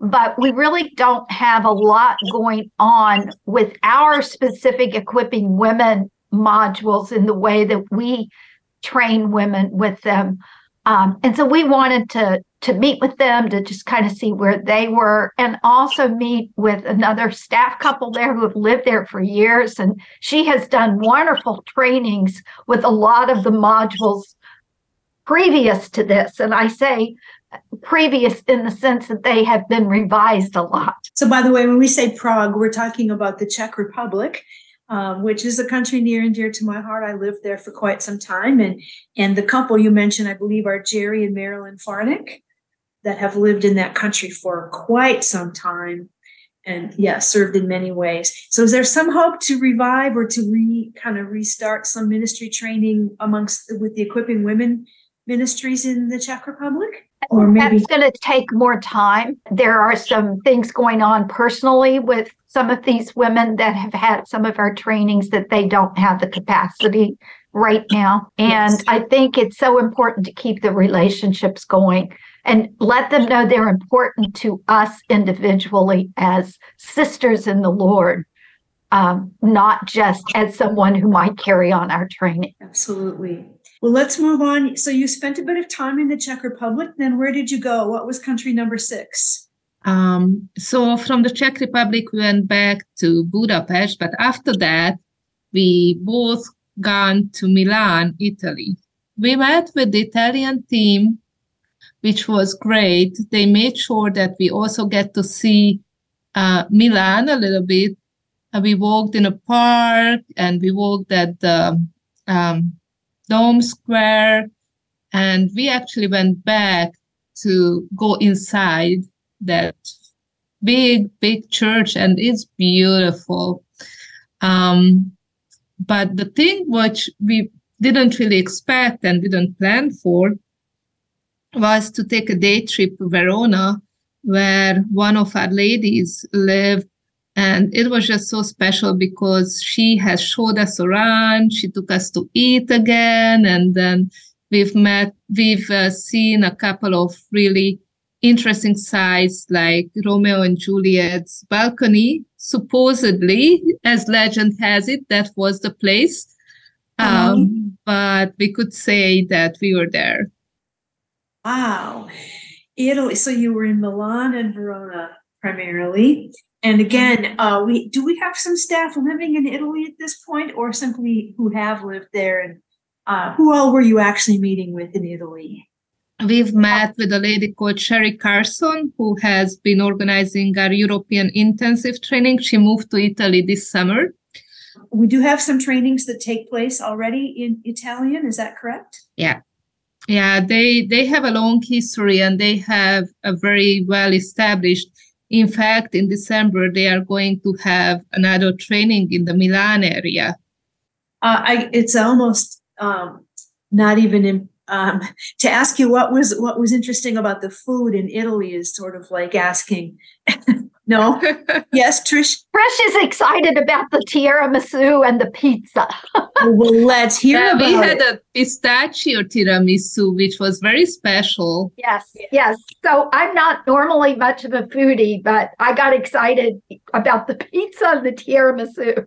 B: But we really don't have a lot going on with our specific equipping women modules in the way that we train women with them. Um, and so we wanted to to meet with them to just kind of see where they were and also meet with another staff couple there who have lived there for years. And she has done wonderful trainings with a lot of the modules previous to this. And i say previous in the sense that they have been revised a lot.
A: So by the way when we say prague we're talking about the czech republic um, which is a country near and dear to my heart. I lived there for quite some time, and and the couple you mentioned, I believe, are Jerry and Marilyn Farnick, that have lived in that country for quite some time, and yeah, served in many ways. So, is there some hope to revive or to re kind of restart some ministry training amongst with the equipping women ministries in the Czech Republic?
B: Or maybe that's going to take more time. There are some things going on personally with some of these women that have had some of our trainings that they don't have the capacity right now. And yes. I think it's so important to keep the relationships going and let them know they're important to us individually as sisters in the Lord, um, not just as someone who might carry on our training.
A: Absolutely. Well, let's move on. So you spent a bit of time in the Czech Republic. Then where did you go? What was country number six?
C: Um, so from the Czech Republic, we went back to Budapest, but after that, we both gone to Milan, Italy. We met with the Italian team, which was great. They made sure that we also get to see uh, Milan a little bit. Uh, we walked in a park and we walked at the um, Dome Square, and we actually went back to go inside that big, big church, and it's beautiful. Um, but the thing which we didn't really expect and didn't plan for was to take a day trip to Verona, where one of our ladies lived. And it was just so special because she has showed us around. She took us to eat again. And then we've met, we've uh, seen a couple of really interesting sites like Romeo and Juliet's balcony. Supposedly, as legend has it, that was the place. Um, mm-hmm. But we could say that we were there.
A: Wow. Italy. So you were in Milan and Verona primarily. And again, uh, we do we have some staff living in Italy at this point, or simply who have lived there? And uh, who all were you actually meeting with in Italy?
C: We've met with a lady called Sherry Carson, who has been organizing our European intensive training. She moved to Italy this summer.
A: We do have some trainings that take place already in Italian. Is that correct?
C: Yeah. Yeah, they they have a long history and they have a very well established. In fact, in December they are going to have another training in the Milan area.
A: Uh, I, it's almost um, not even in, um, *laughs* to ask you what was what was interesting about the food in Italy is sort of like asking *laughs* No. *laughs* yes, Trish.
B: Trish is excited about the tiramisu and the pizza.
A: well, let's hear yeah, about
C: We had
A: it.
C: a pistachio tiramisu, which was very special.
B: Yes, yes. So I'm not normally much of a foodie, but I got excited about the pizza and the tiramisu.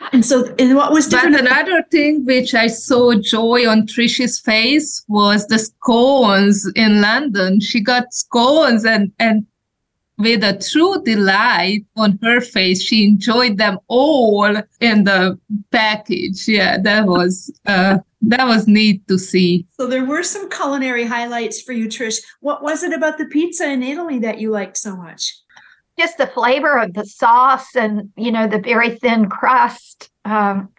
B: *laughs*
A: and so, and what was different?
C: But another thing which I saw joy on Trish's face was the scones in London. She got scones and and with a true delight on her face. She enjoyed them all in the package. Yeah, that was uh, that was neat to see.
A: So there were some culinary highlights for you, Trish. What was it about the pizza in Italy that you liked so much?
B: Just the flavor of the sauce and you know the very thin crust. Um,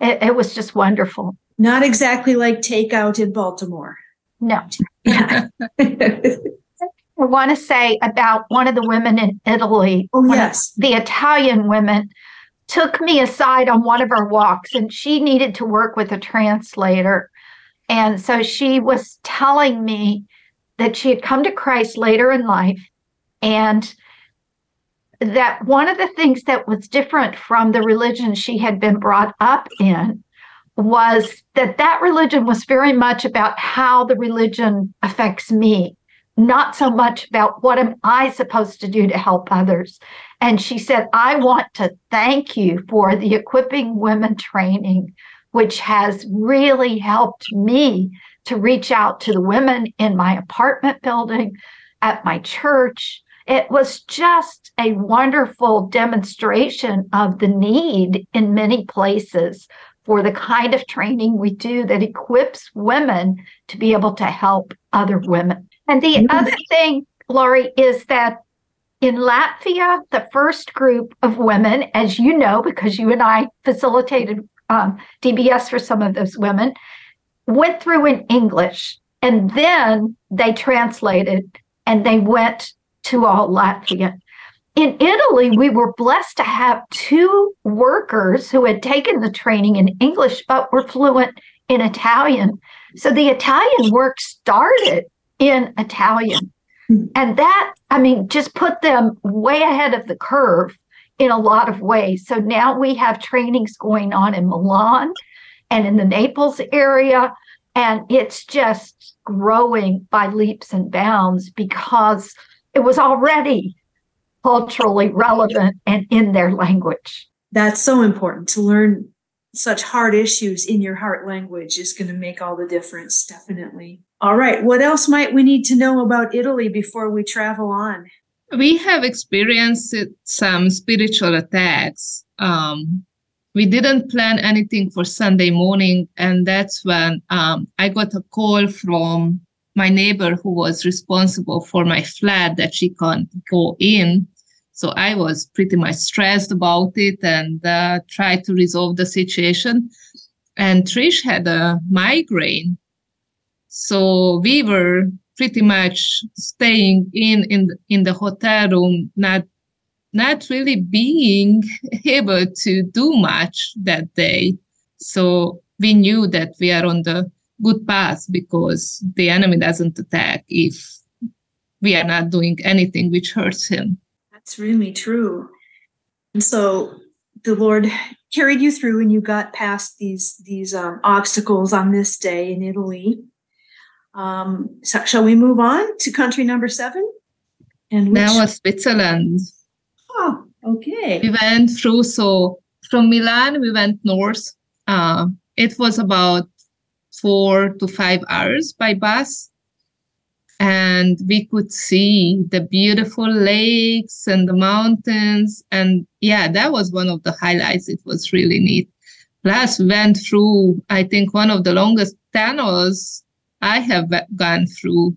B: it, it was just wonderful.
A: Not exactly like takeout in Baltimore.
B: No. *laughs* *laughs* *laughs* I want to say about one of the women in Italy.
A: Oh, yes.
B: The Italian women took me aside on one of her walks and she needed to work with a translator. And so she was telling me that she had come to Christ later in life and that one of the things that was different from the religion she had been brought up in was that that religion was very much about how the religion affects me not so much about what am I supposed to do to help others. And she said, I want to thank you for the equipping women training which has really helped me to reach out to the women in my apartment building, at my church. It was just a wonderful demonstration of the need in many places for the kind of training we do that equips women to be able to help other women. And the mm-hmm. other thing, Laurie, is that in Latvia, the first group of women, as you know, because you and I facilitated um, DBS for some of those women, went through in English and then they translated and they went to all Latvian. In Italy, we were blessed to have two workers who had taken the training in English but were fluent in Italian. So the Italian work started in Italian. And that, I mean, just put them way ahead of the curve in a lot of ways. So now we have trainings going on in Milan and in the Naples area. And it's just growing by leaps and bounds because it was already culturally relevant and in their language.
A: That's so important to learn such hard issues in your heart language is going to make all the difference, definitely. All right, what else might we need to know about Italy before we travel on?
C: We have experienced some spiritual attacks. Um, we didn't plan anything for Sunday morning, and that's when um, I got a call from my neighbor who was responsible for my flat that she can't go in so I was pretty much stressed about it and uh, tried to resolve the situation. And Trish had a migraine. So we were pretty much staying in, in, in the hotel room, not, not really being *laughs* able to do much that day. So we knew that we are on the good path because the enemy doesn't attack if we are not doing anything which hurts him.
A: That's really true. And so the Lord carried you through and you got past these these um, obstacles on this day in Italy. Um, so shall we move on to country number seven?
C: And which... now Switzerland.
A: Oh, okay.
C: We went through so from Milan we went north. Uh, it was about four to five hours by bus and we could see the beautiful lakes and the mountains and yeah that was one of the highlights it was really neat plus went through i think one of the longest tunnels i have gone through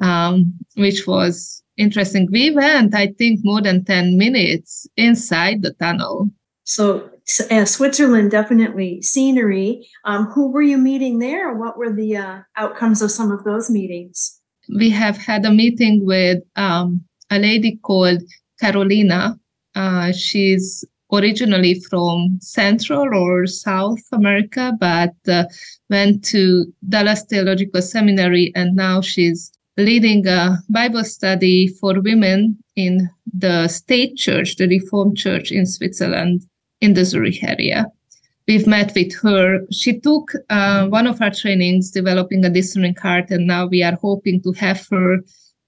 C: um, which was interesting we went i think more than 10 minutes inside the tunnel
A: so uh, Switzerland, definitely scenery. Um, who were you meeting there? What were the uh, outcomes of some of those meetings?
C: we have had a meeting with um, a lady called Carolina. Uh, she's originally from Central or South America, but uh, went to Dallas Theological Seminary, and now she's leading a Bible study for women in the state church, the Reformed Church in Switzerland, in the Zurich area we've met with her. She took uh, one of our trainings, developing a discerning heart, and now we are hoping to have her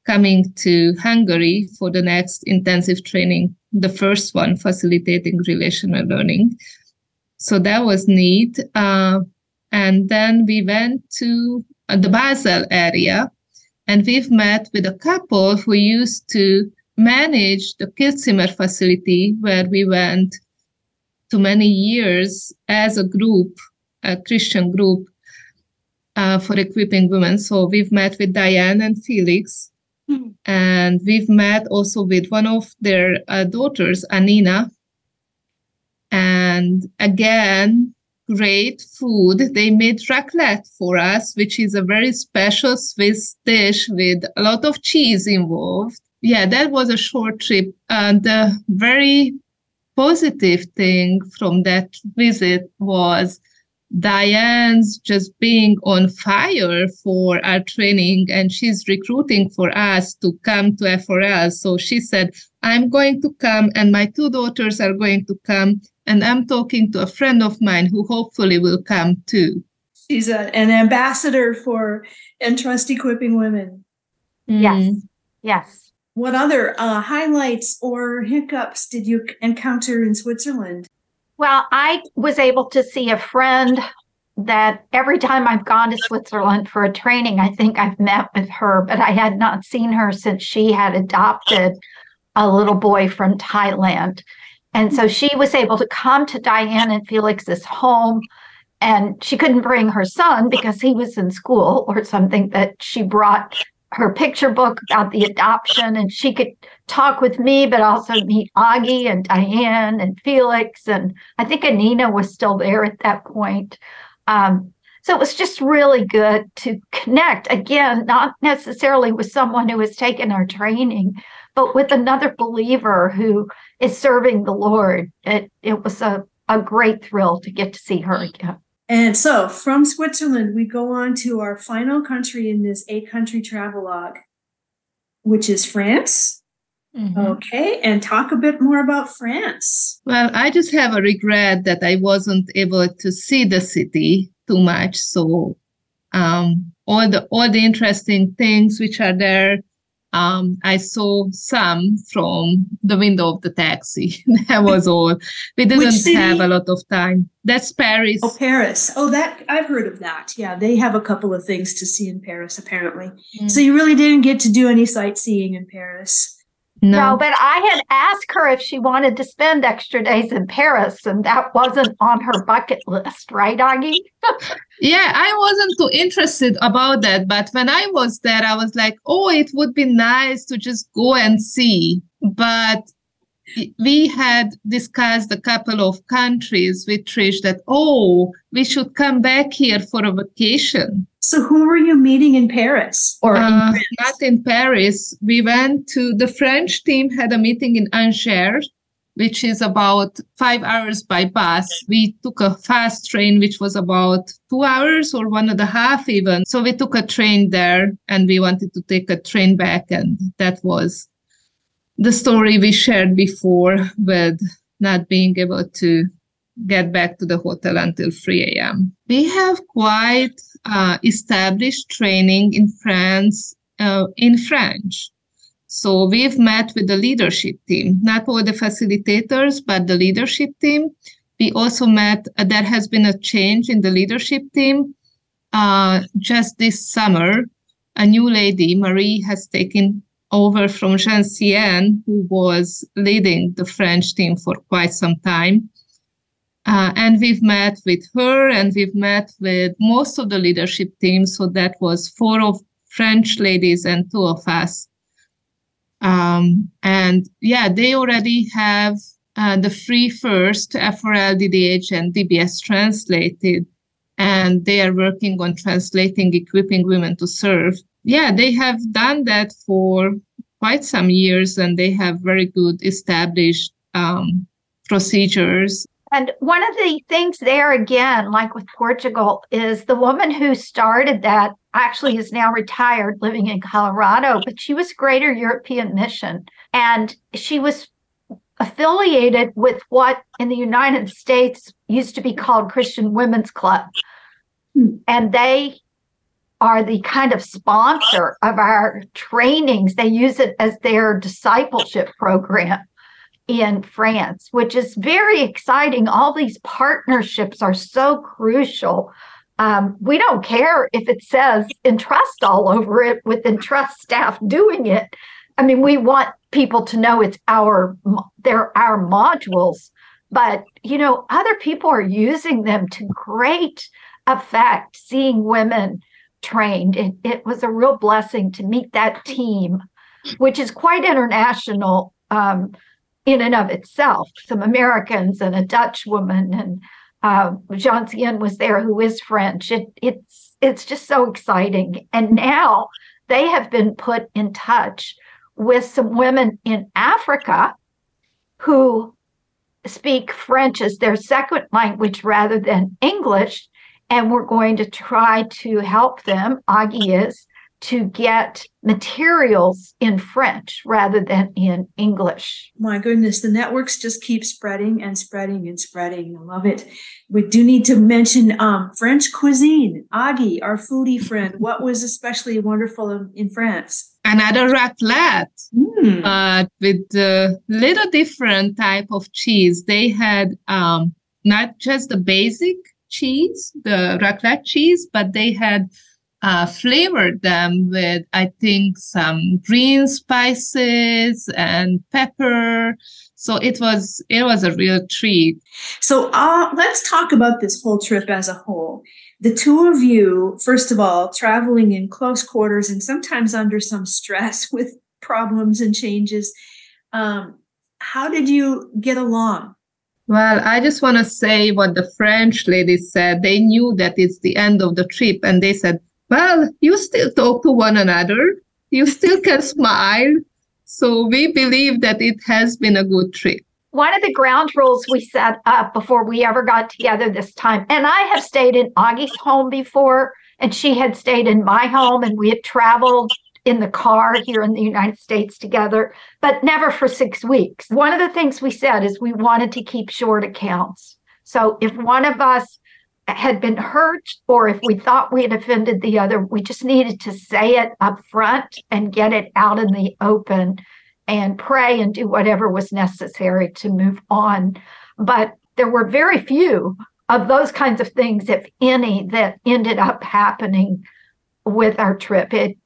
C: coming to Hungary for the next intensive training, the first one, facilitating relational learning. So that was neat. Uh, and then we went to uh, the Basel area, and we've met with a couple who used to manage the Kilchzimmer facility where we went to many years as a group, a Christian group uh, for equipping women. So we've met with Diane and Felix, and we've met also with one of their uh, daughters, Anina. And again, great food. They made raclette for us, which is a very special Swiss dish with a lot of cheese involved. Yeah, that was a short trip. And the very positive thing from that visit was Diane's just being on fire for our training and she's recruiting for us to come to FRL. So she said, I'm going to come and my two daughters are going to come and I'm talking to a friend of mine who hopefully will come too.
A: She's a, an ambassador for Entrust Equipping Women.
B: Yes. Mm. Yes.
A: What other uh, highlights or hiccups did you encounter in Switzerland?
B: Well, I was able to see a friend that every time I've gone to Switzerland for a training, I think I've met with her, but I had not seen her since she had adopted a little boy from Thailand. And so she was able to come to Diane and Felix's home. And she couldn't bring her son because he was in school or something, that she brought her picture book about the adoption and she could talk with me, but also meet Agi and Diane and Felix. And I think Anina was still there at that point. Um, so it was just really good to connect again, not necessarily with someone who has taken our training, but with another believer who is serving the Lord. It, it was a, a great thrill to get to see her again.
A: And so from Switzerland, we go on to our final country in this eight country travelogue, which is France. Mm-hmm. Okay, and talk a bit more about France.
C: Well, I just have a regret that I wasn't able to see the city too much. So um, all the all the interesting things which are there um, I saw some from the window of the taxi. *laughs* that was all. We didn't have a lot of time. That's Paris.
A: Oh, Paris. Oh, that I've heard of that. Yeah, they have a couple of things to see in Paris, apparently. Mm. So you really didn't get to do any sightseeing in Paris.
B: No. no. but I had asked her if she wanted to spend extra days in Paris, and that wasn't on her bucket list, right, Agi? *laughs*
C: yeah, I wasn't too interested about that. But when I was there, I was like, oh, it would be nice to just go and see. But we had discussed a couple of countries with Trish that, oh, we should come back here for a vacation.
A: So, who were you meeting in Paris
C: or uh, in not in Paris? We went to the French team had a meeting in Angers, which is about five hours by bus. We took a fast train, which was about two hours or one and a half even. So we took a train there, and we wanted to take a train back, and that was the story we shared before with not being able to get back to the hotel until 3 a.m. We have quite uh, established training in France uh, in French. So we've met with the leadership team, not all the facilitators, but the leadership team. We also met, uh, there has been a change in the leadership team. Uh, just this summer, a new lady, Marie, has taken over from Jean Cien, who was leading the French team for quite some time. Uh, and we've met with her and we've met with most of the leadership team. So that was four of French ladies and two of us. Um, and yeah, they already have uh, the free first FRL, DDH, and DBS translated. And they are working on translating, equipping women to serve. Yeah, they have done that for quite some years and they have very good established um, procedures
B: and one of the things there again, like with Portugal, is the woman who started that actually is now retired living in Colorado, but she was Greater European Mission. And she was affiliated with what in the United States used to be called Christian Women's Club. And they are the kind of sponsor of our trainings. They use it as their discipleship program in France, which is very exciting. All these partnerships are so crucial. Um, we don't care if it says entrust all over it with entrust staff doing it. I mean, we want people to know it's our they're our modules, but you know, other people are using them to great effect. Seeing women trained, it, it was a real blessing to meet that team, which is quite international. Um, in and of itself. Some Americans and a Dutch woman, and uh, Jean Cien was there, who is French. It, it's it's just so exciting. And now they have been put in touch with some women in Africa who speak French as their second language rather than English. And we're going to try to help them, Agi is, to get materials in French rather than in English.
A: My goodness, the networks just keep spreading and spreading and spreading. I love it. We do need to mention um, French cuisine. Agi, our foodie friend, what was especially wonderful in, in France?
C: Another raclette, mm. with a little different type of cheese. They had um, not just the basic cheese, the raclette cheese, but they had uh, flavored them with, I think, some green spices and pepper. So it was it was a real treat.
A: So uh, let's talk about this whole trip as a whole. The two of you, first of all, traveling in close quarters and sometimes under some stress *laughs* with problems and changes. Um, how did you get along?
C: Well, I just want to say what the French ladies said. They knew that it's the end of the trip, and they said, Well, you still talk to one another, you still can smile. So we believe that it has been a good trip.
B: One of the ground rules we set up before we ever got together this time, and I have stayed in Agi's home before, and she had stayed in my home, and we had traveled in the car here in the United States together, but never for six weeks. One of the things we said is we wanted to keep short accounts. So if one of us had been hurt or if we thought we had offended the other, we just needed to say it up front and get it out in the open and pray and do whatever was necessary to move on. But there were very few of those kinds of things, if any, that ended up happening with our trip. It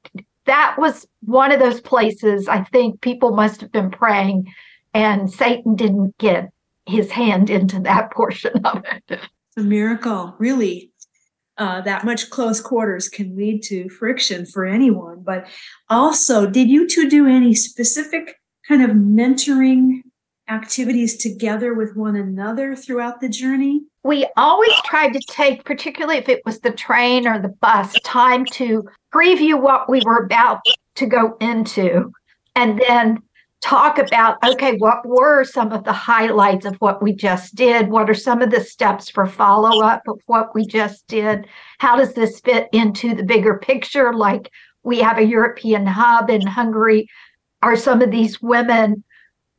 B: that was one of those places I think people must have been praying, and Satan didn't get his hand into that *laughs* portion of it.
A: A miracle, really. Uh, that much close quarters can lead to friction for anyone. But also, did you two do any specific kind of mentoring activities together with one another throughout the journey?
B: We always tried to take, particularly if it was the train or the bus, time to preview what we were about to go into and then talk about okay, what were some of the highlights of what we just did? What are some of the steps for follow up of what we just did? How does this fit into the bigger picture? Like we have a European hub in Hungary. Are some of these women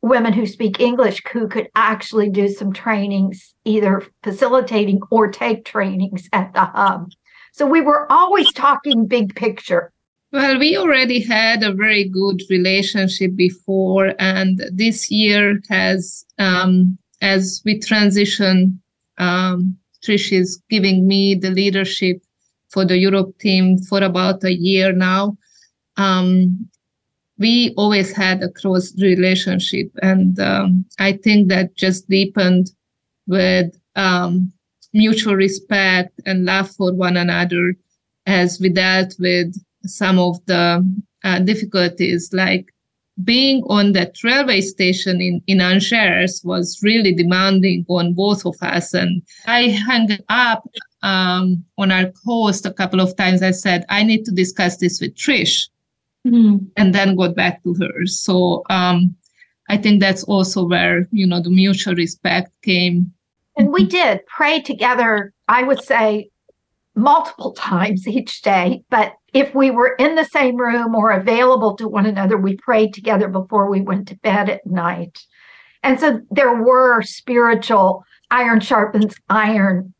B: women who speak English who could actually do some trainings, either facilitating or take trainings at the hub. So we were always talking big picture.
C: Well, we already had a very good relationship before, and this year has, um, as we transition, um, Trish is giving me the leadership for the Europe team for about a year now. Um, we always had a close relationship, and um, I think that just deepened with um, mutual respect and love for one another as we dealt with some of the uh, difficulties, like being on that railway station in, in Angers was really demanding on both of us. And I hung up um, on our host a couple of times. I said, I need to discuss this with Trish mm-hmm. and then got back to her. So um, I think that's also where you know the mutual respect came.
B: And we did pray together. I would say multiple times each day, but if we were in the same room or available to one another, we prayed together before we went to bed at night. And so there were spiritual iron sharpens iron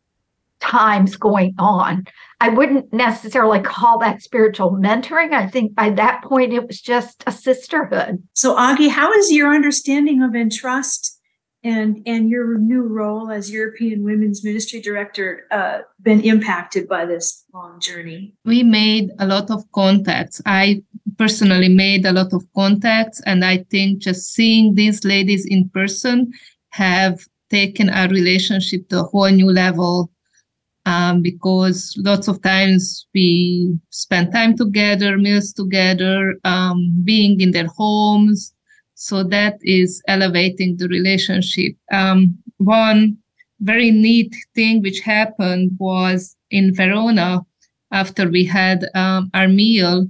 B: times going on. I wouldn't necessarily call that spiritual mentoring. I think by that point it was just a sisterhood.
A: So Agi, how is your understanding of entrust and and your new role as European Women's Ministry Director uh, been impacted by this long journey?
C: We made a lot of contacts. I personally made a lot of contacts, and I think just seeing these ladies in person have taken our relationship to a whole new level um, because lots of times we spend time together, meals together, um, being in their homes. So that is elevating the relationship. Um, one very neat thing which happened was in Verona after we had um, our meal.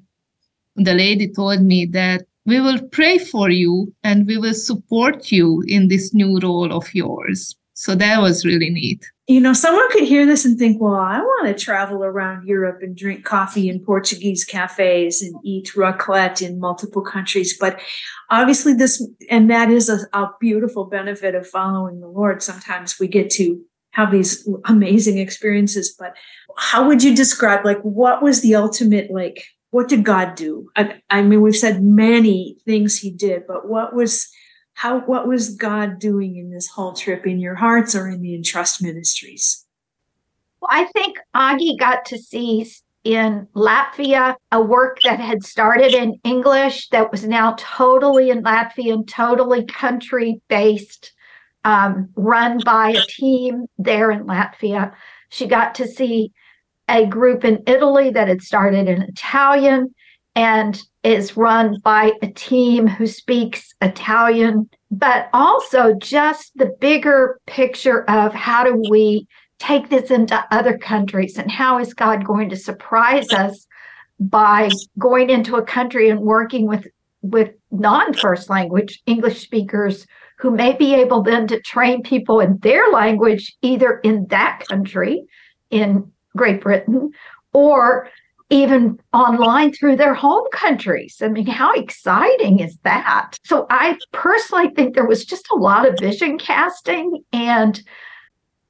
C: The lady told me that we will pray for you and we will support you in this new role of yours. So that was really neat.
A: You know, someone could hear this and think, well, I want to travel around Europe and drink coffee in Portuguese cafes and eat raclette in multiple countries. But obviously, this, and that is a, a beautiful benefit of following the Lord. Sometimes we get to have these amazing experiences. But how would you describe, like, what was the ultimate, like, what did God do? I, I mean, we've said many things He did, but what was, how what was God doing in this whole trip in your hearts or in the Entrust Ministries?
B: Well, I think Agi got to see in Latvia a work that had started in English that was now totally in Latvian, totally country based, um, run by a team there in Latvia. She got to see a group in Italy that had started in Italian and is run by a team who speaks Italian, but also just the bigger picture of how do we take this into other countries and how is God going to surprise us by going into a country and working with with non-first language English speakers who may be able then to train people in their language either in that country in Great Britain or even online through their home countries. I mean, how exciting is that? So I personally think there was just a lot of vision casting and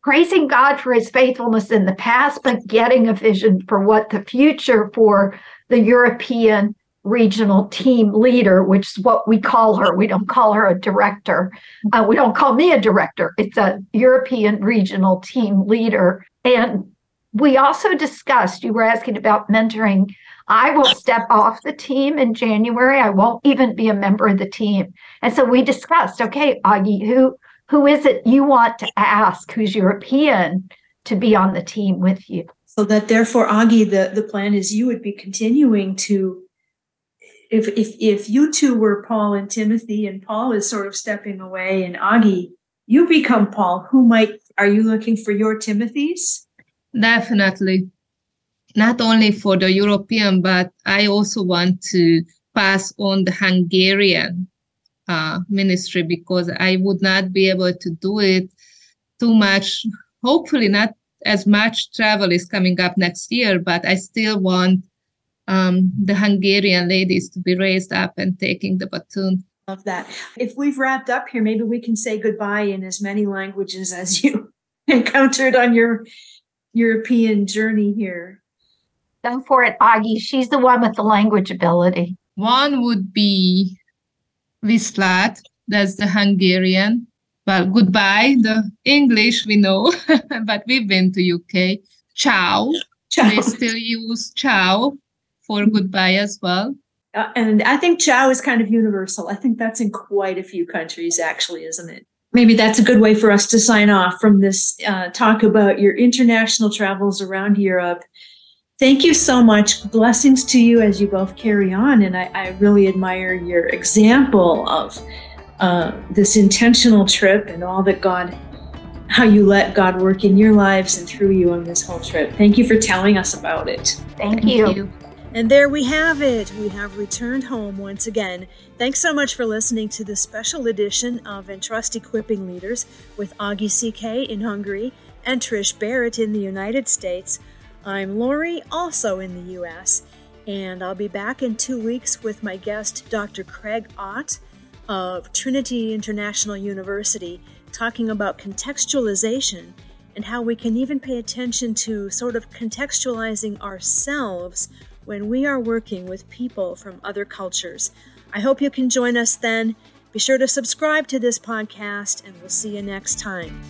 B: praising God for his faithfulness in the past, but getting a vision for what the future for the European regional team leader, which is what we call her. We don't call her a director. Uh, we don't call me a director. It's a European regional team leader. And we also discussed, you were asking about mentoring. I will step off the team in January. I won't even be a member of the team. And so we discussed, okay, Agi, who who is it you want to ask who's European to be on the team with you?
A: So that therefore, Agi, the, the plan is you would be continuing to if if if you two were Paul and Timothy and Paul is sort of stepping away and Agi, you become Paul, who might are you looking for your Timothys?
C: Definitely. Not only for the European, but I also want to pass on the Hungarian uh, ministry because I would not be able to do it too much. Hopefully, not as much travel is coming up next year, but I still want um, the Hungarian ladies to be raised up and taking the baton.
A: Love that. If we've wrapped up here, maybe we can say goodbye in as many languages as you *laughs* encountered on your European journey here?
B: Go for it, Agi. She's the one with the language ability.
C: One would be Viszlát, that's the Hungarian. Well, goodbye, the English we know, *laughs* but we've been to UK. Ciao. ciao. They still use ciao for goodbye as well.
A: Uh, and I think ciao is kind of universal. I think that's in quite a few countries, actually, isn't it? Maybe that's a good way for us to sign off from this uh, talk about your international travels around Europe. Thank you so much. Blessings to you as you both carry on. And I, I really admire your example of uh, this intentional trip and all that God, how you let God work in your lives and through you on this whole trip. Thank you for telling us about it.
B: Thank, Thank you. you.
A: And there we have it. We have returned home once again. Thanks so much for listening to this special edition of Entrust Equipping Leaders with Agi CK in Hungary and Trish Barrett in the United States. I'm Laurie, also in the U.S., and I'll be back in two weeks with my guest, Dr. Craig Ott of Trinity International University, talking about contextualization and how we can even pay attention to sort of contextualizing ourselves when we are working with people from other cultures. I hope you can join us then. Be sure to subscribe to this podcast, and we'll see you next time.